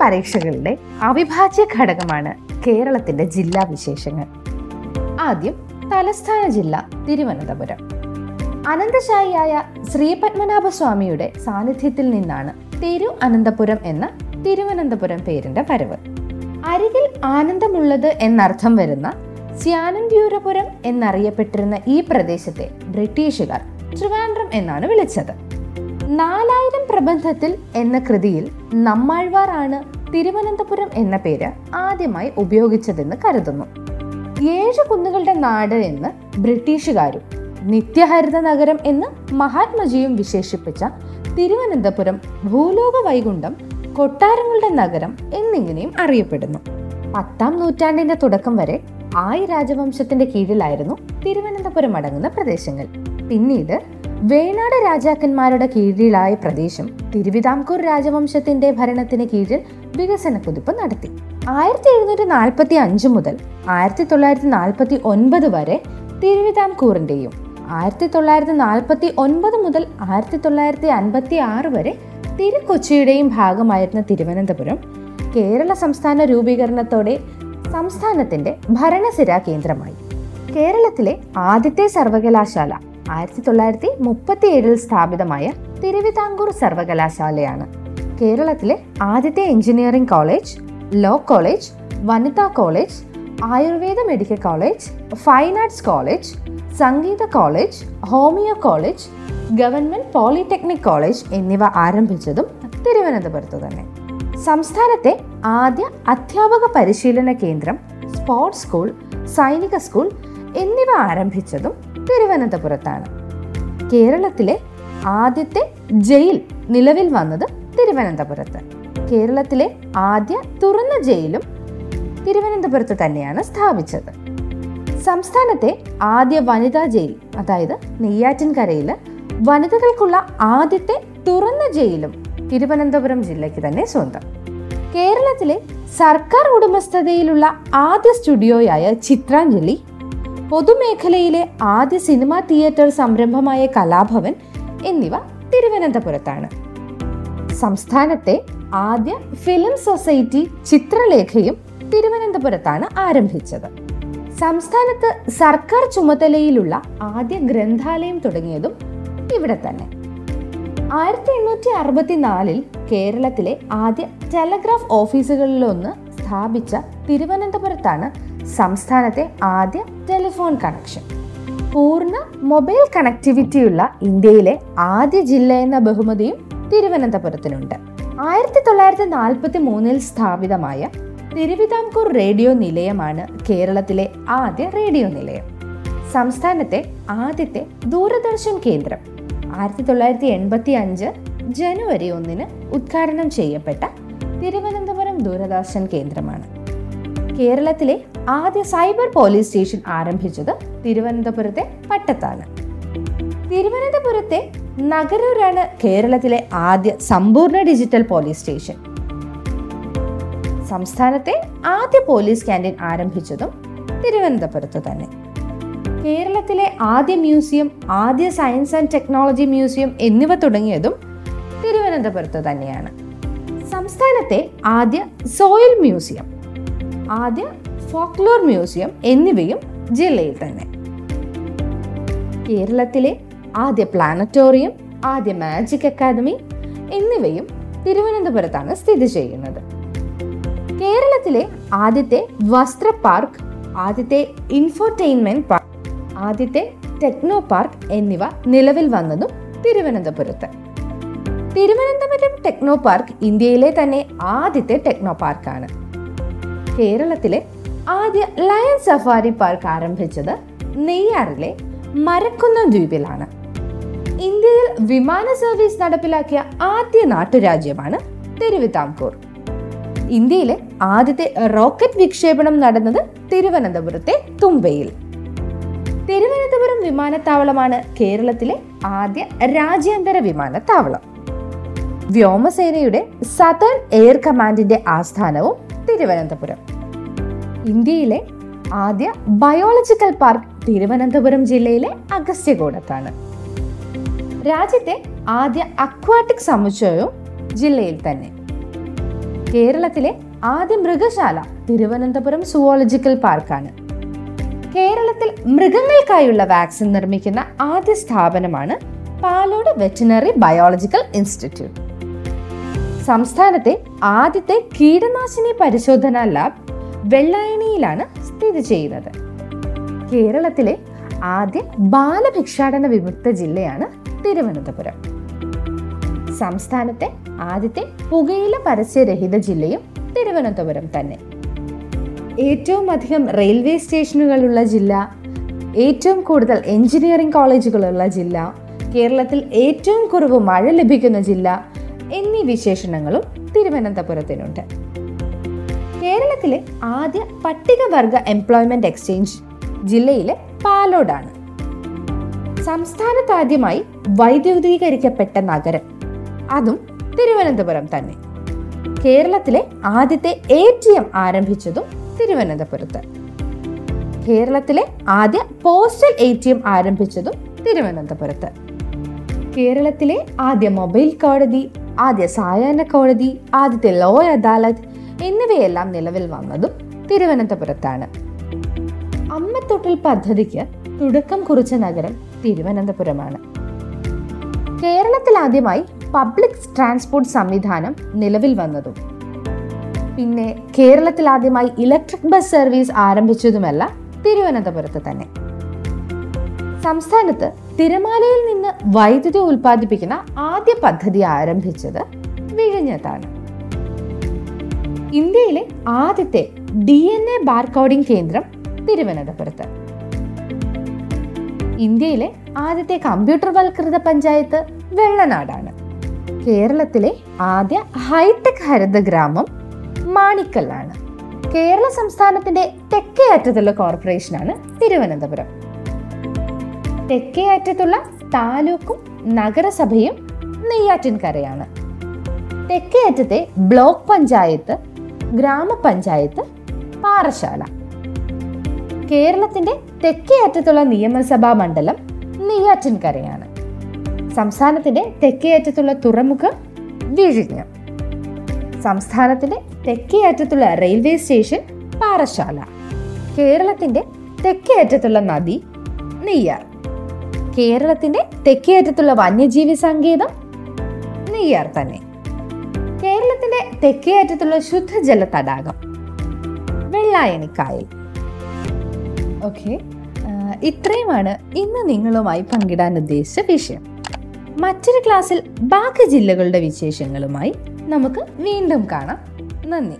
പരീക്ഷകളുടെ അവിഭാജ്യ ഘടകമാണ് കേരളത്തിന്റെ ജില്ലാ വിശേഷങ്ങൾ. ആദ്യം തലസ്ഥാന ജില്ല തിരുവനന്തപുരം. അനന്തശായിയായ ശ്രീപത്മനാഭസ്വാമിയുടെ സാന്നിധ്യത്തിൽ നിന്നാണ് തിരു അനന്തപുരം എന്ന തിരുവനന്തപുരം പേരിന്റെ വരവ്. അരികിൽ ആനന്ദമുള്ളത് എന്നർത്ഥം വരുന്ന സ്യാനന്ദ്യൂരപുരം എന്നറിയപ്പെട്ടിരുന്ന ഈ പ്രദേശത്തെ ബ്രിട്ടീഷുകാർ ട്രിവാൻഡ്രം എന്നാണ് വിളിച്ചത്. നാലായിരം പ്രബന്ധത്തിൽ എന്ന കൃതിയിൽ നമ്മാഴ്വാർ ആണ് തിരുവനന്തപുരം എന്ന പേര് ആദ്യമായി ഉപയോഗിച്ചതെന്ന് കരുതുന്നു. ഏഴ് കുന്നുകളുടെ നാട് എന്ന് ബ്രിട്ടീഷുകാരും നിത്യഹരിത നഗരം എന്ന് മഹാത്മജിയും വിശേഷിപ്പിച്ച തിരുവനന്തപുരം ഭൂലോക വൈകുണ്ഠം കൊട്ടാരങ്ങളുടെ നഗരം എന്നിങ്ങനെയും അറിയപ്പെടുന്നു. പത്താം നൂറ്റാണ്ടിന്റെ തുടക്കം വരെ ആയി രാജവംശത്തിന്റെ കീഴിലായിരുന്നു തിരുവനന്തപുരം അടങ്ങുന്ന പ്രദേശങ്ങൾ. പിന്നീട് വേണാട് രാജാക്കന്മാരുടെ കീഴിലായ പ്രദേശം തിരുവിതാംകൂർ രാജവംശത്തിന്റെ ഭരണത്തിന് കീഴിൽ വികസന കുതിപ്പ് നടത്തി. ആയിരത്തി എഴുന്നൂറ്റി നാൽപ്പത്തി അഞ്ച് മുതൽ ആയിരത്തി തൊള്ളായിരത്തി നാൽപ്പത്തി ഒൻപത് വരെ തിരുവിതാംകൂറിന്റെയും ആയിരത്തി തൊള്ളായിരത്തി നാൽപ്പത്തി ഒൻപത് മുതൽ ആയിരത്തി തൊള്ളായിരത്തി അൻപത്തി ആറ് വരെ തിരുക്കൊച്ചിയുടെയും ഭാഗമായിരുന്ന തിരുവനന്തപുരം കേരള സംസ്ഥാന രൂപീകരണത്തോടെ സംസ്ഥാനത്തിന്റെ ഭരണസിരാ കേന്ദ്രമായി. കേരളത്തിലെ ആദ്യത്തെ സർവകലാശാല ആയിരത്തി തൊള്ളായിരത്തി മുപ്പത്തി ഏഴിൽ സ്ഥാപിതമായ തിരുവിതാംകൂർ സർവകലാശാലയാണ്. കേരളത്തിലെ ആദ്യത്തെ എഞ്ചിനീയറിംഗ് കോളേജ് ലോ കോളേജ് വനിതാ college ayurveda medical college fine arts college സംഗീത college homeo college government polytechnic college എന്നിവ ആരംഭിച്ചതും തിരുവനന്തപുരത്ത് തന്നെ. സംസ്ഥാനത്തെ ആദ്യ അധ്യാപക പരിശീലന കേന്ദ്രം സ്പോർട്സ് സ്കൂൾ സൈനിക സ്കൂൾ എന്നിവ ആരംഭിച്ചതും തിരുവനന്തപുരത്താണ്. കേരളത്തിലെ ആദ്യത്തെ ജയിൽ നിലവിൽ വന്നത് തിരുവനന്തപുരത്ത്. കേരളത്തിലെ ആദ്യ തുറന്ന ജയിലും തിരുവനന്തപുരത്ത് തന്നെയാണ് സ്ഥാപിച്ചത്. സംസ്ഥാനത്തെ ആദ്യ വനിതാ ജയിൽ അതായത് നെയ്യാറ്റിൻകരയിൽ വനിതകൾക്കുള്ള ആദ്യത്തെ തുറന്ന ജയിലും തിരുവനന്തപുരം ജില്ലയ്ക്ക് തന്നെ സ്വന്തം. കേരളത്തിലെ സർക്കാർ ഉടമസ്ഥതയിലുള്ള ആദ്യ സ്റ്റുഡിയോയായ ചിത്രാഞ്ജലി പൊതുമേഖലയിലെ ആദ്യ സിനിമാ തിയേറ്റർ സംരംഭമായ കലാഭവൻ എന്നിവ തിരുവനന്തപുരത്താണ്. സംസ്ഥാനത്തെ ആദ്യ ഫിലിം സൊസൈറ്റി ചിത്രലേഖയും തിരുവനന്തപുരത്താണ് ആരംഭിച്ചത്. സംസ്ഥാനത്ത് സർക്കാർ ചുമതലയിലുള്ള ആദ്യ ഗ്രന്ഥാലയം തുടങ്ങിയതും ഇവിടെ തന്നെ. ആയിരത്തി എണ്ണൂറ്റി അറുപത്തിനാലിൽ കേരളത്തിലെ ആദ്യ ടെലഗ്രാഫ് ഓഫീസുകളിലൊന്ന് സ്ഥാപിച്ച തിരുവനന്തപുരത്താണ് സംസ്ഥാനത്തെ ആദ്യ ടെലിഫോൺ കണക്ഷൻ. പൂർണ മൊബൈൽ കണക്ടിവിറ്റിയുള്ള ഇന്ത്യയിലെ ആദ്യ ജില്ല എന്ന ബഹുമതിയും തിരുവനന്തപുരത്തിനുണ്ട്. ആയിരത്തി തൊള്ളായിരത്തി നാൽപ്പത്തി മൂന്നിൽ സ്ഥാപിതമായ തിരുവിതാംകൂർ റേഡിയോ നിലയമാണ് കേരളത്തിലെ ആദ്യ റേഡിയോ നിലയം. സംസ്ഥാനത്തെ ആദ്യത്തെ ദൂരദർശൻ കേന്ദ്രം. ആയിരത്തി തൊള്ളായിരത്തി എൺപത്തി അഞ്ച് ജനുവരി ഒന്നിന് ഉദ്ഘാടനം ചെയ്യപ്പെട്ട തിരുവനന്തപുരം ദൂരദർശൻ കേന്ദ്രമാണ്. കേരളത്തിലെ ആദ്യ സൈബർ പോലീസ് സ്റ്റേഷൻ ആരംഭിച്ചത് തിരുവനന്തപുരത്തെ പട്ടത്താണ്. തിരുവനന്തപുരത്തെ നഗരൂരാണ് കേരളത്തിലെ ആദ്യ സമ്പൂർണ ഡിജിറ്റൽ പോലീസ് സ്റ്റേഷൻ. സംസ്ഥാനത്തെ ആദ്യ പോലീസ് ക്യാന്റീൻ ആരംഭിച്ചതും തിരുവനന്തപുരത്ത് തന്നെ. കേരളത്തിലെ ആദ്യ മ്യൂസിയം ആദ്യ സയൻസ് ആൻഡ് ടെക്നോളജി മ്യൂസിയം എന്നിവ തുടങ്ങിയതും തിരുവനന്തപുരത്ത് തന്നെയാണ്. സംസ്ഥാനത്തെ ആദ്യ സോയിൽ മ്യൂസിയം ആദ്യ ഫോക്ലോർ മ്യൂസിയം എന്നിവയും ജില്ലയിൽ തന്നെ. കേരളത്തിലെ ആദ്യ പ്ലാനറ്റോറിയം ആദ്യ മാജിക് അക്കാദമി എന്നിവയും തിരുവനന്തപുരത്താണ് സ്ഥിതി ചെയ്യുന്നത്. കേരളത്തിലെ ആദ്യത്തെ വസ്ത്ര പാർക്ക് ആദ്യത്തെ ഇൻഫോർടൈൻമെന്റ് പാർക്ക് ആദ്യത്തെ ടെക്നോ പാർക്ക് എന്നിവ നിലവിൽ വന്നതും തിരുവനന്തപുരത്ത്. തിരുവനന്തപുരം ടെക്നോ പാർക്ക് ഇന്ത്യയിലെ തന്നെ ആദ്യത്തെ ടെക്നോ പാർക്കാണ്. കേരളത്തിലെ ആദ്യ ലയൺ സഫാരി പാർക്ക് ആരംഭിച്ചത് നെയ്യാറിലെ മരക്കുന്ന ദ്വീപിലാണ്. ഇന്ത്യയിൽ വിമാന സർവീസ് നടപ്പിലാക്കിയ ആദ്യ നാട്ടുരാജ്യമാണ് തിരുവിതാംകൂർ. ഇന്ത്യയിലെ ആദ്യത്തെ റോക്കറ്റ് വിക്ഷേപണം നടന്നത് തിരുവനന്തപുരത്തെ തുമ്പയിൽ തിരുവനന്തപുരം വിമാനത്താവളമാണ് കേരളത്തിലെ ആദ്യ രാജ്യാന്തര വിമാനത്താവളം. വ്യോമസേനയുടെ സതേൺ എയർ കമാൻഡിന്റെ ആസ്ഥാനവും തിരുവനന്തപുരം. ഇന്ത്യയിലെ ആദ്യ ബയോളജിക്കൽ പാർക്ക് തിരുവനന്തപുരം ജില്ലയിലെ അഗസ്ത്യകൂടത്താണ്. രാജ്യത്തെ ആദ്യ അക്വാട്ടിക് സമുച്ചയവും ജില്ലയിൽ തന്നെ. കേരളത്തിലെ ആദ്യ മൃഗശാല തിരുവനന്തപുരം സുവോളജിക്കൽ പാർക്കാണ് കേരളത്തിൽ മൃഗങ്ങൾക്കായുള്ള വാക്സിൻ നിർമ്മിക്കുന്ന ആദ്യ സ്ഥാപനമാണ് പാലോട് വെറ്റിനറി ബയോളജിക്കൽ ഇൻസ്റ്റിറ്റ്യൂട്ട് സംസ്ഥാനത്തെ ആദ്യത്തെ കീടനാശിനി പരിശോധനാ ലാബ് വെള്ളായണിയിലാണ് സ്ഥിതി ചെയ്യുന്നത്. കേരളത്തിലെ ആദ്യ ബാലഭിക്ഷാടന വിമുക്ത ജില്ലയാണ് തിരുവനന്തപുരം. സംസ്ഥാനത്തെ ആദ്യത്തെ പുകയില പരസ്യരഹിത ജില്ലയും തിരുവനന്തപുരം തന്നെ. ഏറ്റവും അധികം റെയിൽവേ സ്റ്റേഷനുകളുള്ള ജില്ല ഏറ്റവും കൂടുതൽ എഞ്ചിനീയറിംഗ് കോളേജുകളുള്ള ജില്ല കേരളത്തിൽ ഏറ്റവും കുറവ് മഴ ലഭിക്കുന്ന ജില്ല എന്നീ വിശേഷണങ്ങളും തിരുവനന്തപുരത്തിനുണ്ട്. കേരളത്തിലെ ആദ്യ പട്ടികവർഗ എംപ്ലോയ്മെന്റ് എക്സ്ചേഞ്ച് ജില്ലയിലെ പാലോടാണ്. സംസ്ഥാനത്താദ്യമായി വൈദ്യുതീകരിക്കപ്പെട്ട നഗരം അതും തിരുവനന്തപുരം തന്നെ. കേരളത്തിലെ ആദ്യത്തെ എ ടി എം ആരംഭിച്ചതും തിരുവനന്തപുരത്ത്. കേരളത്തിലെ ആദ്യ പോസ്റ്റൽ എ ടി എം ആരംഭിച്ചതും തിരുവനന്തപുരത്ത്. കേരളത്തിലെ ആദ്യ മൊബൈൽ കോടതി ആദ്യ സായാഹ്ന കോടതി ആദ്യത്തെ ലോ അദാലത്ത് എന്നിവയെല്ലാം നിലവിൽ വന്നതും തിരുവനന്തപുരത്താണ്. അമ്മത്തൊട്ടിൽ പദ്ധതിക്ക് തുടക്കം കുറിച്ച നഗരം തിരുവനന്തപുരമാണ്. കേരളത്തിൽ ആദ്യമായി പബ്ലിക് ട്രാൻസ്പോർട്ട് സംവിധാനം നിലവിൽ വന്നതും. പിന്നെ കേരളത്തിൽ ആദ്യമായി ഇലക്ട്രിക് ബസ് സർവീസ് ആരംഭിച്ചതുമല്ല തിരുവനന്തപുരത്ത് തന്നെ. സംസ്ഥാനത്ത് തിരമാലയിൽ നിന്ന് വൈദ്യുതി ഉൽപ്പാദിപ്പിക്കുന്ന ആദ്യ പദ്ധതി ആരംഭിച്ചത് വിഴിഞ്ഞത്താണ്. ഇന്ത്യയിലെ ആദ്യത്തെ ഡി എൻ എ ബാർകോഡിംഗ് കേന്ദ്രം തിരുവനന്തപുരത്ത്. ഇന്ത്യയിലെ ആദ്യത്തെ കമ്പ്യൂട്ടർവൽകൃത പഞ്ചായത്ത് വെള്ളനാടാണ്. കേരളത്തിലെ ആദ്യ ഹൈടെക് ഹരിത ഗ്രാമം മാണിക്കല്ലാണ്. കേരള സംസ്ഥാനത്തിന്റെ തെക്കേ അറ്റത്തുള്ള കോർപ്പറേഷനാണ് തിരുവനന്തപുരം. തെക്കേ അറ്റത്തുള്ള താലൂക്കും നഗരസഭയും നെയ്യാറ്റിൻകരയാണ്. തെക്കേ അറ്റത്തെ ബ്ലോക്ക് പഞ്ചായത്ത് ഗ്രാമപഞ്ചായത്ത് പാറശാല കേരളത്തിന്റെ തെക്കേ അറ്റത്തുള്ള നിയമസഭാ മണ്ഡലം നെയ്യാറ്റിൻകരയാണ്. സംസ്ഥാനത്തിന്റെ തെക്കേ അറ്റത്തുള്ള തുറമുഖം വിഴിഞ്ഞം. സംസ്ഥാനത്തിന്റെ തെക്കേ അറ്റത്തുള്ള റെയിൽവേ സ്റ്റേഷൻ പാറശാല കേരളത്തിന്റെ തെക്കേ അറ്റത്തുള്ള നദി നെയ്യാർ. കേരളത്തിന്റെ തെക്കേ അറ്റത്തുള്ള വന്യജീവി സങ്കേതം നെയ്യാർ തന്നെ. കേരളത്തിന്റെ തെക്കേ അറ്റത്തുള്ള ശുദ്ധജല തടാകം വെള്ളായണിക്കായൽ. ഓക്കെ. ഇത്രയുമാണ് ഇന്ന് നിങ്ങളുമായി പങ്കിടാൻ ഉദ്ദേശിച്ച വിഷയം. മറ്റൊരു ക്ലാസ്സിൽ ബാക്കി ജില്ലകളുടെ വിശേഷങ്ങളുമായി നമുക്ക് വീണ്ടും കാണാം. നന്ദി.